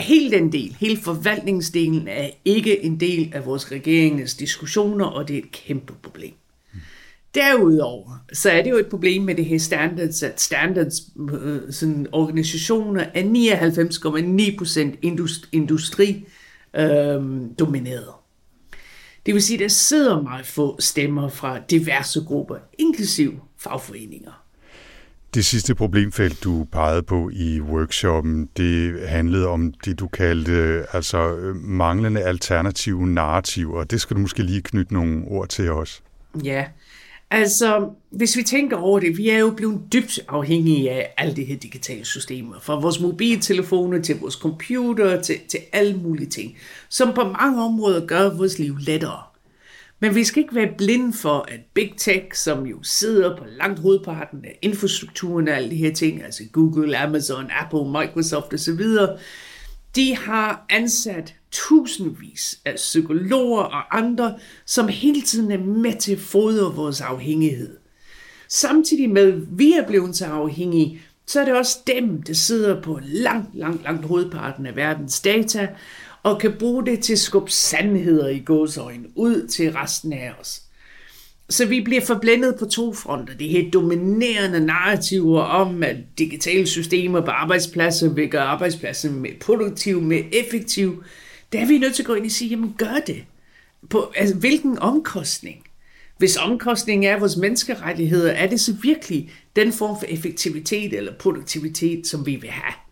Hele den del, hele forvaltningsdelen er ikke en del af vores regeringens diskussioner, og det er et kæmpe problem. Derudover, så er det jo et problem med det her standards, at standards øh, sådan organisationer er 99,9% industri, industri øh, domineret. Det vil sige, at der sidder meget få stemmer fra diverse grupper, inklusiv fagforeninger. Det sidste problemfelt, du pegede på i workshoppen, det handlede om det, du kaldte øh, altså øh, manglende alternative narrativer. Det skal du måske lige knytte nogle ord til os. Ja, altså hvis vi tænker over det, vi er jo blevet dybt afhængige af alle de her digitale systemer. Fra vores mobiltelefoner til vores computer til, til alle mulige ting, som på mange områder gør vores liv lettere. Men vi skal ikke være blinde for, at Big Tech, som jo sidder på langt hovedparten af infrastrukturen og alle de her ting, altså Google, Amazon, Apple, Microsoft osv., de har ansat tusindvis af psykologer og andre, som hele tiden er med til at fodre vores afhængighed. Samtidig med, at vi er blevet så afhængige, så er det også dem, der sidder på langt, langt, langt hovedparten af verdens data, og kan bruge det til at skubbe sandheder i gåsøjne ud til resten af os. Så vi bliver forblændet på to fronter. Det her dominerende narrativer om, at digitale systemer på arbejdspladser vil gøre arbejdspladsen mere produktiv, mere effektiv. Der er vi nødt til at gå ind og sige, jamen gør det. På, altså, hvilken omkostning? Hvis omkostningen er vores menneskerettigheder, er det så virkelig den form for effektivitet eller produktivitet, som vi vil have?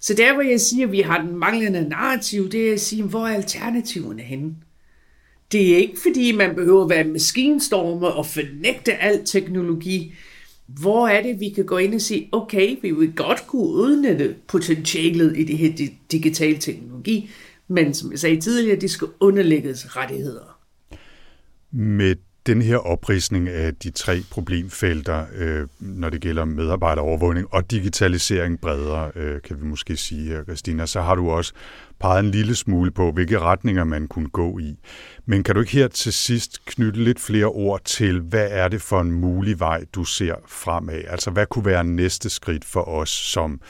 Så der, hvor jeg siger, at vi har den manglende narrativ, det er at sige, hvor er alternativerne henne? Det er ikke, fordi man behøver at være maskinstormer og fornægte al teknologi. Hvor er det, vi kan gå ind og sige, okay, vi vil godt kunne udnytte potentialet i det her digitale teknologi, men som jeg sagde tidligere, det skal underlægges rettigheder. Med den her oprisning af de tre problemfelter, øh, når det gælder medarbejderovervågning og digitalisering bredere, øh, kan vi måske sige, Christina, så har du også peget en lille smule på, hvilke retninger man kunne gå i. Men kan du ikke her til sidst knytte lidt flere ord til, hvad er det for en mulig vej, du ser fremad? Altså, hvad kunne være næste skridt for os som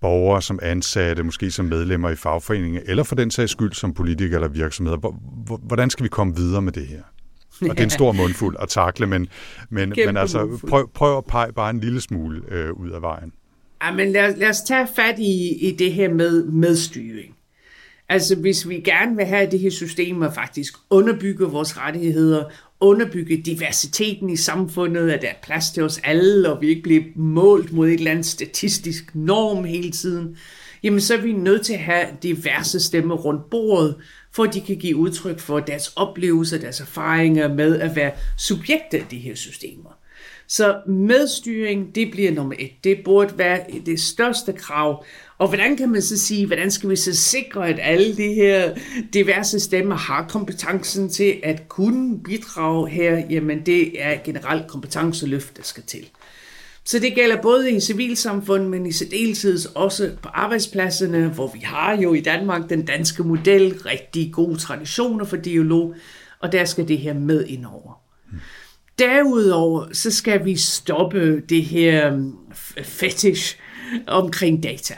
borgere, som ansatte, måske som medlemmer i fagforeninger, eller for den sags skyld som politikere eller virksomheder? Hvordan skal vi komme videre med det her? Og det er en stor mundfuld at takle, men, men, men altså, prøv, prøv at pege bare en lille smule øh, ud af vejen. Ja, men lad, lad os tage fat i, i det her med medstyring. Altså hvis vi gerne vil have det her system og faktisk underbygge vores rettigheder, underbygge diversiteten i samfundet, at der er plads til os alle, og vi ikke bliver målt mod et eller andet statistisk norm hele tiden, jamen så er vi nødt til at have diverse stemmer rundt bordet, for at de kan give udtryk for deres oplevelser, deres erfaringer med at være subjekter af de her systemer. Så medstyring, det bliver nummer et. Det burde være det største krav. Og hvordan kan man så sige, hvordan skal vi så sikre, at alle de her diverse stemmer har kompetencen til at kunne bidrage her? Jamen det er generelt kompetenceløft, der skal til. Så det gælder både i civilsamfundet, men i særdeleshed også på arbejdspladserne, hvor vi har jo i Danmark den danske model, rigtig gode traditioner for dialog, og der skal det her med indover. Derudover så skal vi stoppe det her mm, fetish omkring data.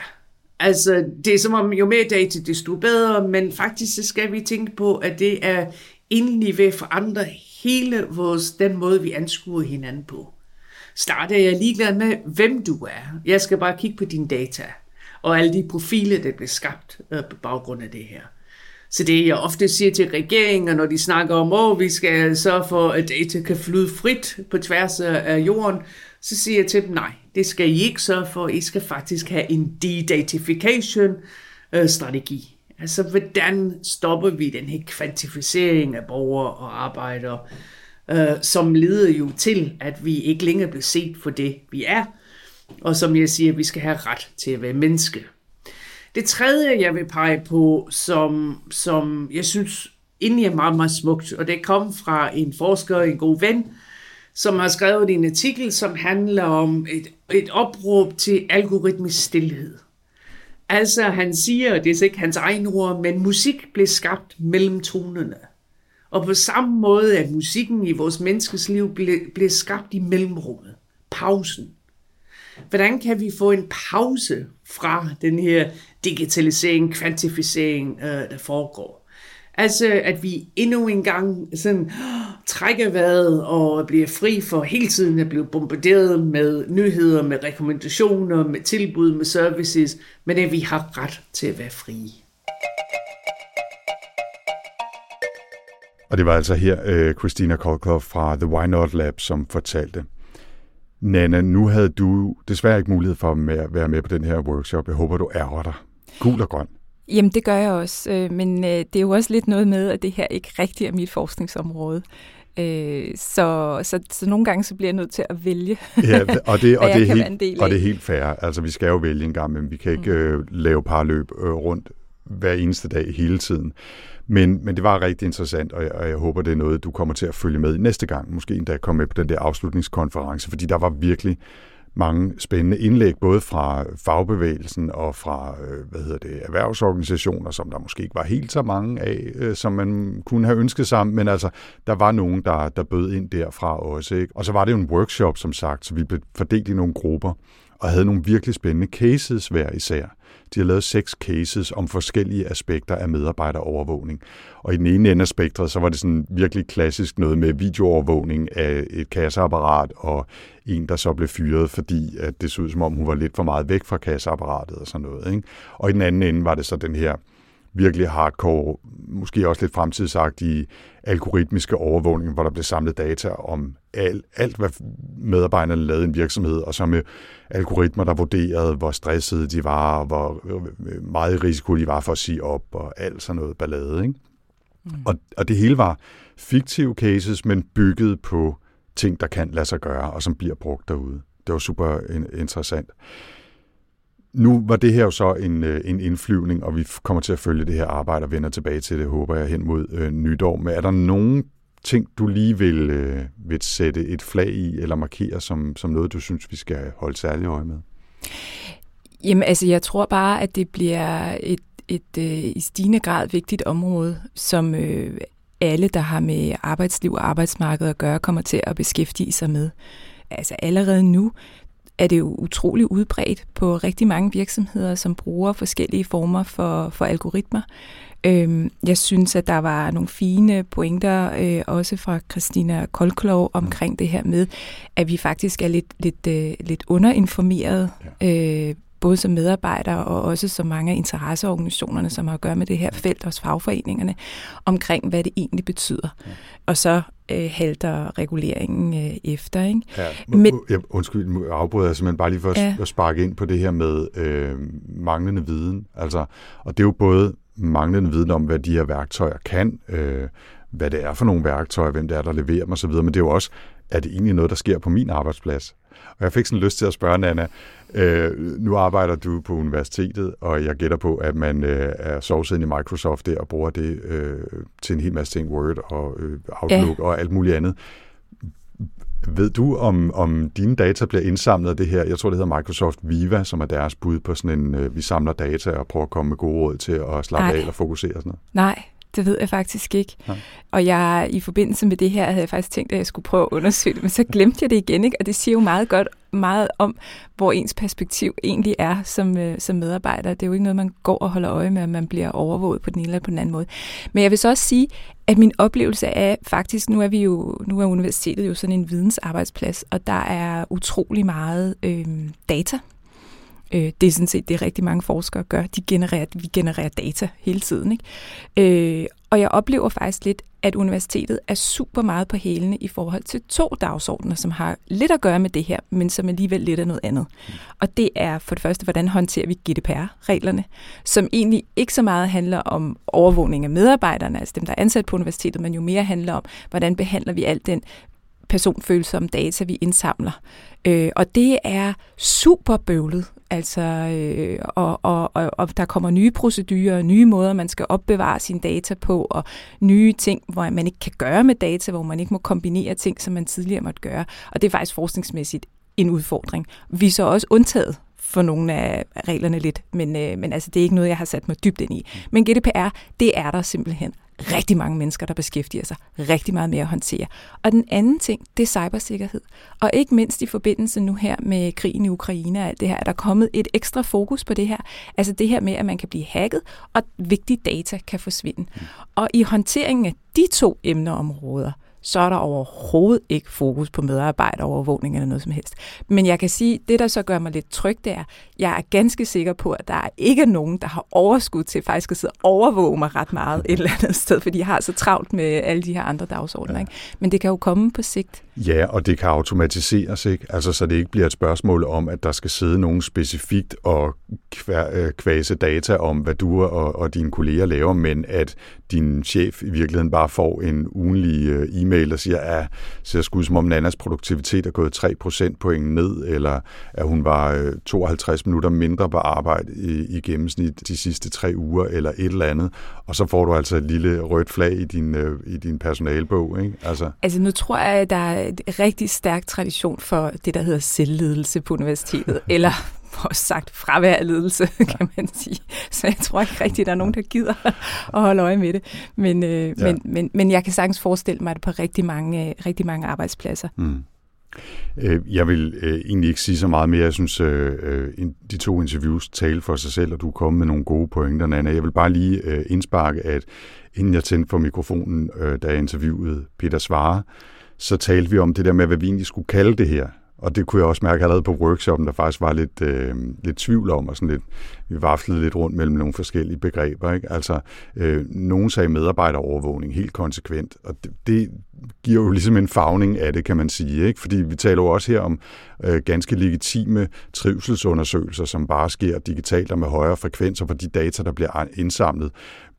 Altså, det er som om, jo mere data, desto bedre, men faktisk så skal vi tænke på, at det er endelig ved at forandre hele vores, den måde, vi anskuer hinanden på starter jeg ligeglad med, hvem du er. Jeg skal bare kigge på dine data og alle de profiler, der bliver skabt øh, på baggrund af det her. Så det jeg ofte siger til regeringen, når de snakker om, at vi skal sørge for, at data kan flyde frit på tværs af jorden, så siger jeg til dem, nej, det skal I ikke sørge for. I skal faktisk have en de-datification øh, strategi. Altså, hvordan stopper vi den her kvantificering af borgere og arbejdere? Øh, som leder jo til, at vi ikke længere bliver set for det, vi er, og som jeg siger, vi skal have ret til at være menneske. Det tredje, jeg vil pege på, som, som jeg synes egentlig er meget, meget smukt, og det kom fra en forsker, en god ven, som har skrevet en artikel, som handler om et, et opråb til algoritmisk stillhed. Altså, han siger, det er ikke hans egen ord, men musik blev skabt mellem tonerne. Og på samme måde, at musikken i vores menneskes liv blev, blev skabt i mellemrummet. Pausen. Hvordan kan vi få en pause fra den her digitalisering, kvantificering, øh, der foregår? Altså, at vi endnu en gang sådan, trækker vejret og bliver fri for hele tiden at blive bombarderet med nyheder, med rekommendationer, med tilbud, med services, men at vi har ret til at være frie. Og det var altså her uh, Christina Kolkov fra The Why Not Lab, som fortalte. Nana, nu havde du desværre ikke mulighed for at være med på den her workshop. Jeg håber, du ærger dig. Gul og grøn. Jamen, det gør jeg også, øh, men øh, det er jo også lidt noget med, at det her ikke rigtig er mit forskningsområde. Øh, så, så, så nogle gange så bliver jeg nødt til at vælge, ja, og det, og det er helt, Og det er helt fair. Altså, vi skal jo vælge en gang, men vi kan ikke mm. øh, lave parløb øh, rundt hver eneste dag hele tiden. Men, men det var rigtig interessant, og jeg, og jeg håber, det er noget, du kommer til at følge med i næste gang. Måske endda komme med på den der afslutningskonference, fordi der var virkelig mange spændende indlæg, både fra fagbevægelsen og fra øh, hvad hedder det, erhvervsorganisationer, som der måske ikke var helt så mange af, øh, som man kunne have ønsket sig, men altså, der var nogen, der, der bød ind derfra også. Ikke? Og så var det jo en workshop, som sagt, så vi blev fordelt i nogle grupper, og havde nogle virkelig spændende cases hver især. De har lavet seks cases om forskellige aspekter af medarbejderovervågning. Og i den ene ende af spektret, så var det sådan virkelig klassisk noget med videoovervågning af et kasseapparat, og en, der så blev fyret, fordi at det så ud som om, hun var lidt for meget væk fra kasseapparatet og sådan noget. Ikke? Og i den anden ende var det så den her virkelig hardcore, måske også lidt fremtidsagtige algoritmiske overvågning, hvor der blev samlet data om alt, alt hvad medarbejderne lavede i en virksomhed, og så med algoritmer, der vurderede, hvor stressede de var, og hvor øh, meget risiko de var for at sige op, og alt sådan noget ballade. Ikke? Mm. Og, og det hele var fiktive cases, men bygget på ting, der kan lade sig gøre, og som bliver brugt derude. Det var super interessant. Nu var det her jo så en, øh, en indflyvning, og vi kommer til at følge det her arbejde og vender tilbage til det, håber jeg, hen mod øh, nytår. Men er der nogen ting, du lige vil, øh, vil sætte et flag i, eller markere som, som noget, du synes, vi skal holde særlig øje med? Jamen, altså, jeg tror bare, at det bliver et, et øh, i stigende grad vigtigt område, som øh, alle, der har med arbejdsliv og arbejdsmarked at gøre, kommer til at beskæftige sig med. Altså allerede nu er det jo utrolig udbredt på rigtig mange virksomheder, som bruger forskellige former for, for algoritmer. Øhm, jeg synes, at der var nogle fine pointer, øh, også fra Christina Kolklov, omkring det her med, at vi faktisk er lidt, lidt, øh, lidt underinformeret øh, både som medarbejdere og også som mange af interesseorganisationerne, som har at gøre med det her felt, også fagforeningerne, omkring hvad det egentlig betyder. Ja. Og så øh, halter reguleringen øh, efter. Ikke? Ja, Men, jeg, undskyld, jeg afbryder jeg simpelthen bare lige for ja. at sparke ind på det her med øh, manglende viden. Altså, og det er jo både manglende viden om, hvad de her værktøjer kan, øh, hvad det er for nogle værktøjer, hvem det er, der leverer dem osv., men det er jo også, er det egentlig noget, der sker på min arbejdsplads? Og jeg fik sådan lyst til at spørge Nana, øh, nu arbejder du på universitetet, og jeg gætter på, at man øh, er sovsiden i Microsoft der og bruger det øh, til en hel masse ting, Word og øh, Outlook ja. og alt muligt andet. Ved du, om, om dine data bliver indsamlet af det her? Jeg tror, det hedder Microsoft Viva, som er deres bud på sådan en, øh, vi samler data og prøver at komme med gode råd til at slappe Ej. af og fokusere og sådan noget. Nej, det ved jeg faktisk ikke. Ja. Og jeg i forbindelse med det her havde jeg faktisk tænkt, at jeg skulle prøve at undersøge det, men så glemte jeg det igen, ikke? og det siger jo meget godt meget om, hvor ens perspektiv egentlig er som, øh, som medarbejder. Det er jo ikke noget, man går og holder øje med, at man bliver overvåget på den ene eller på den anden måde. Men jeg vil så også sige, at min oplevelse er faktisk, nu er vi jo, nu er universitetet jo sådan en vidensarbejdsplads, og der er utrolig meget øh, data Øh, det er sådan set det, rigtig mange forskere gør. De genererer, vi genererer data hele tiden. Ikke? Øh, og jeg oplever faktisk lidt, at universitetet er super meget på hælene i forhold til to dagsordner, som har lidt at gøre med det her, men som alligevel lidt af noget andet. Og det er for det første, hvordan håndterer vi GDPR-reglerne, som egentlig ikke så meget handler om overvågning af medarbejderne, altså dem, der er ansat på universitetet, men jo mere handler om, hvordan behandler vi alt den personfølsomme data, vi indsamler. Øh, og det er super bøvlet. Altså, øh, og, og, og, og der kommer nye procedurer, nye måder, man skal opbevare sine data på, og nye ting, hvor man ikke kan gøre med data, hvor man ikke må kombinere ting, som man tidligere måtte gøre. Og det er faktisk forskningsmæssigt en udfordring. Vi er så også undtaget for nogle af reglerne lidt, men, øh, men altså, det er ikke noget, jeg har sat mig dybt ind i. Men GDPR, det er der simpelthen rigtig mange mennesker, der beskæftiger sig rigtig meget med at håndtere. Og den anden ting, det er cybersikkerhed. Og ikke mindst i forbindelse nu her med krigen i Ukraine og alt det her, er der kommet et ekstra fokus på det her. Altså det her med, at man kan blive hacket, og vigtige data kan forsvinde. Mm. Og i håndteringen af de to emneområder, så er der overhovedet ikke fokus på medarbejderovervågning eller noget som helst. Men jeg kan sige, det der så gør mig lidt tryg, det er, jeg er ganske sikker på, at der er ikke nogen, der har overskud til faktisk at sidde og overvåge mig ret meget et eller andet sted, fordi jeg har så travlt med alle de her andre dagsordner. Ja. Ikke? Men det kan jo komme på sigt. Ja, og det kan automatiseres, ikke? Altså, så det ikke bliver et spørgsmål om, at der skal sidde nogen specifikt og kvase øh, kvæse data om, hvad du og, og dine kolleger laver, men at din chef i virkeligheden bare får en ugenlig øh, e-mail, der siger, at ser sgu som om Nannas produktivitet er gået 3 procentpoint ned, eller at hun var øh, 52 minutter mindre på arbejde i, i gennemsnit de sidste tre uger, eller et eller andet. Og så får du altså et lille rødt flag i din, i din personalbog. Ikke? Altså. altså nu tror jeg, at der en rigtig stærk tradition for det, der hedder selvledelse på universitetet, eller også sagt fravær af ledelse, kan man sige. Så jeg tror ikke rigtigt, der er nogen, der gider at holde øje med det. Men, øh, ja. men, men, men jeg kan sagtens forestille mig det på rigtig mange, rigtig mange arbejdspladser. Mm. Øh, jeg vil øh, egentlig ikke sige så meget mere. Jeg synes, øh, de to interviews taler for sig selv, og du er kommet med nogle gode pointer, Nana. Jeg vil bare lige indsparke, at inden jeg tændte for mikrofonen, da jeg interviewede Peter Svare, så talte vi om det der med, hvad vi egentlig skulle kalde det her. Og det kunne jeg også mærke allerede på workshoppen, der faktisk var lidt, øh, lidt tvivl om, og sådan lidt, vi vaflede lidt rundt mellem nogle forskellige begreber. Ikke? Altså, øh, nogen sagde medarbejderovervågning helt konsekvent, og det, det giver jo ligesom en fagning af det, kan man sige. Ikke? Fordi vi taler jo også her om øh, ganske legitime trivselsundersøgelser, som bare sker digitalt og med højere frekvenser, for de data, der bliver indsamlet,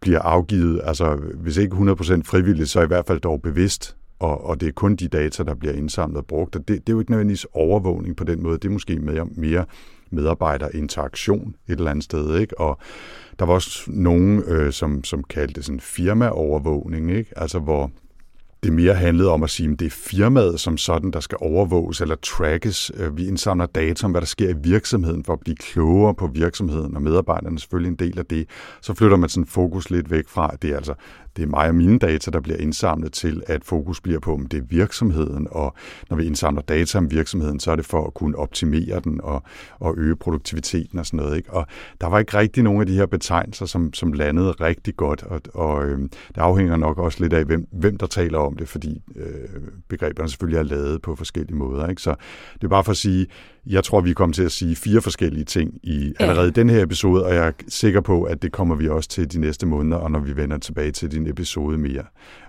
bliver afgivet, altså hvis ikke 100% frivilligt, så i hvert fald dog bevidst og, og det er kun de data, der bliver indsamlet og brugt. Og det, det er jo ikke nødvendigvis overvågning på den måde. Det er måske mere, mere medarbejderinteraktion et eller andet sted. Ikke? Og der var også nogen, øh, som, som kaldte det sådan firmaovervågning, ikke? altså hvor det mere handlede om at sige, at det er firmaet som sådan, der skal overvåges eller trackes. Øh, vi indsamler data om, hvad der sker i virksomheden for at blive klogere på virksomheden, og medarbejderne er selvfølgelig en del af det. Så flytter man sådan fokus lidt væk fra, at det er altså det er mig og mine data, der bliver indsamlet til, at fokus bliver på, om det er virksomheden, og når vi indsamler data om virksomheden, så er det for at kunne optimere den og, og øge produktiviteten og sådan noget. Ikke? Og der var ikke rigtig nogen af de her betegnelser, som, som landede rigtig godt, og, og øh, det afhænger nok også lidt af, hvem, hvem der taler om det, fordi øh, begreberne selvfølgelig er lavet på forskellige måder. Ikke? Så det er bare for at sige, jeg tror, vi kommer til at sige fire forskellige ting i allerede ja. den her episode, og jeg er sikker på, at det kommer vi også til de næste måneder, og når vi vender tilbage til din episode mere.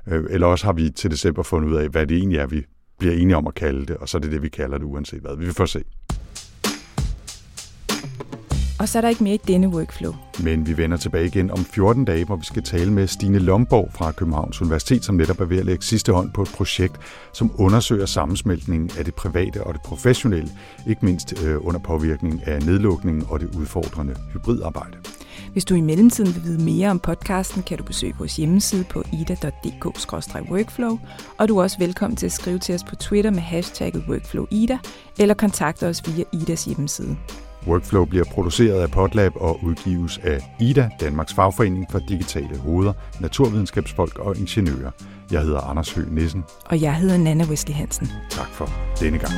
Øh, eller også har vi til december fundet ud af, hvad det egentlig er, vi bliver enige om at kalde det, og så er det det, vi kalder det uanset hvad. Vi vil få se. Og så er der ikke mere i denne workflow. Men vi vender tilbage igen om 14 dage, hvor vi skal tale med Stine Lomborg fra Københavns Universitet, som netop er ved at lægge sidste hånd på et projekt, som undersøger sammensmeltningen af det private og det professionelle, ikke mindst øh, under påvirkning af nedlukningen og det udfordrende hybridarbejde. Hvis du i mellemtiden vil vide mere om podcasten, kan du besøge vores hjemmeside på ida.dk-workflow, og du er også velkommen til at skrive til os på Twitter med hashtagget workflowida, eller kontakte os via Idas hjemmeside. Workflow bliver produceret af Podlab og udgives af IDA, Danmarks Fagforening for Digitale Hoveder, Naturvidenskabsfolk og Ingeniører. Jeg hedder Anders Høgh Nissen. Og jeg hedder Nana Wesley Hansen. Tak for denne gang.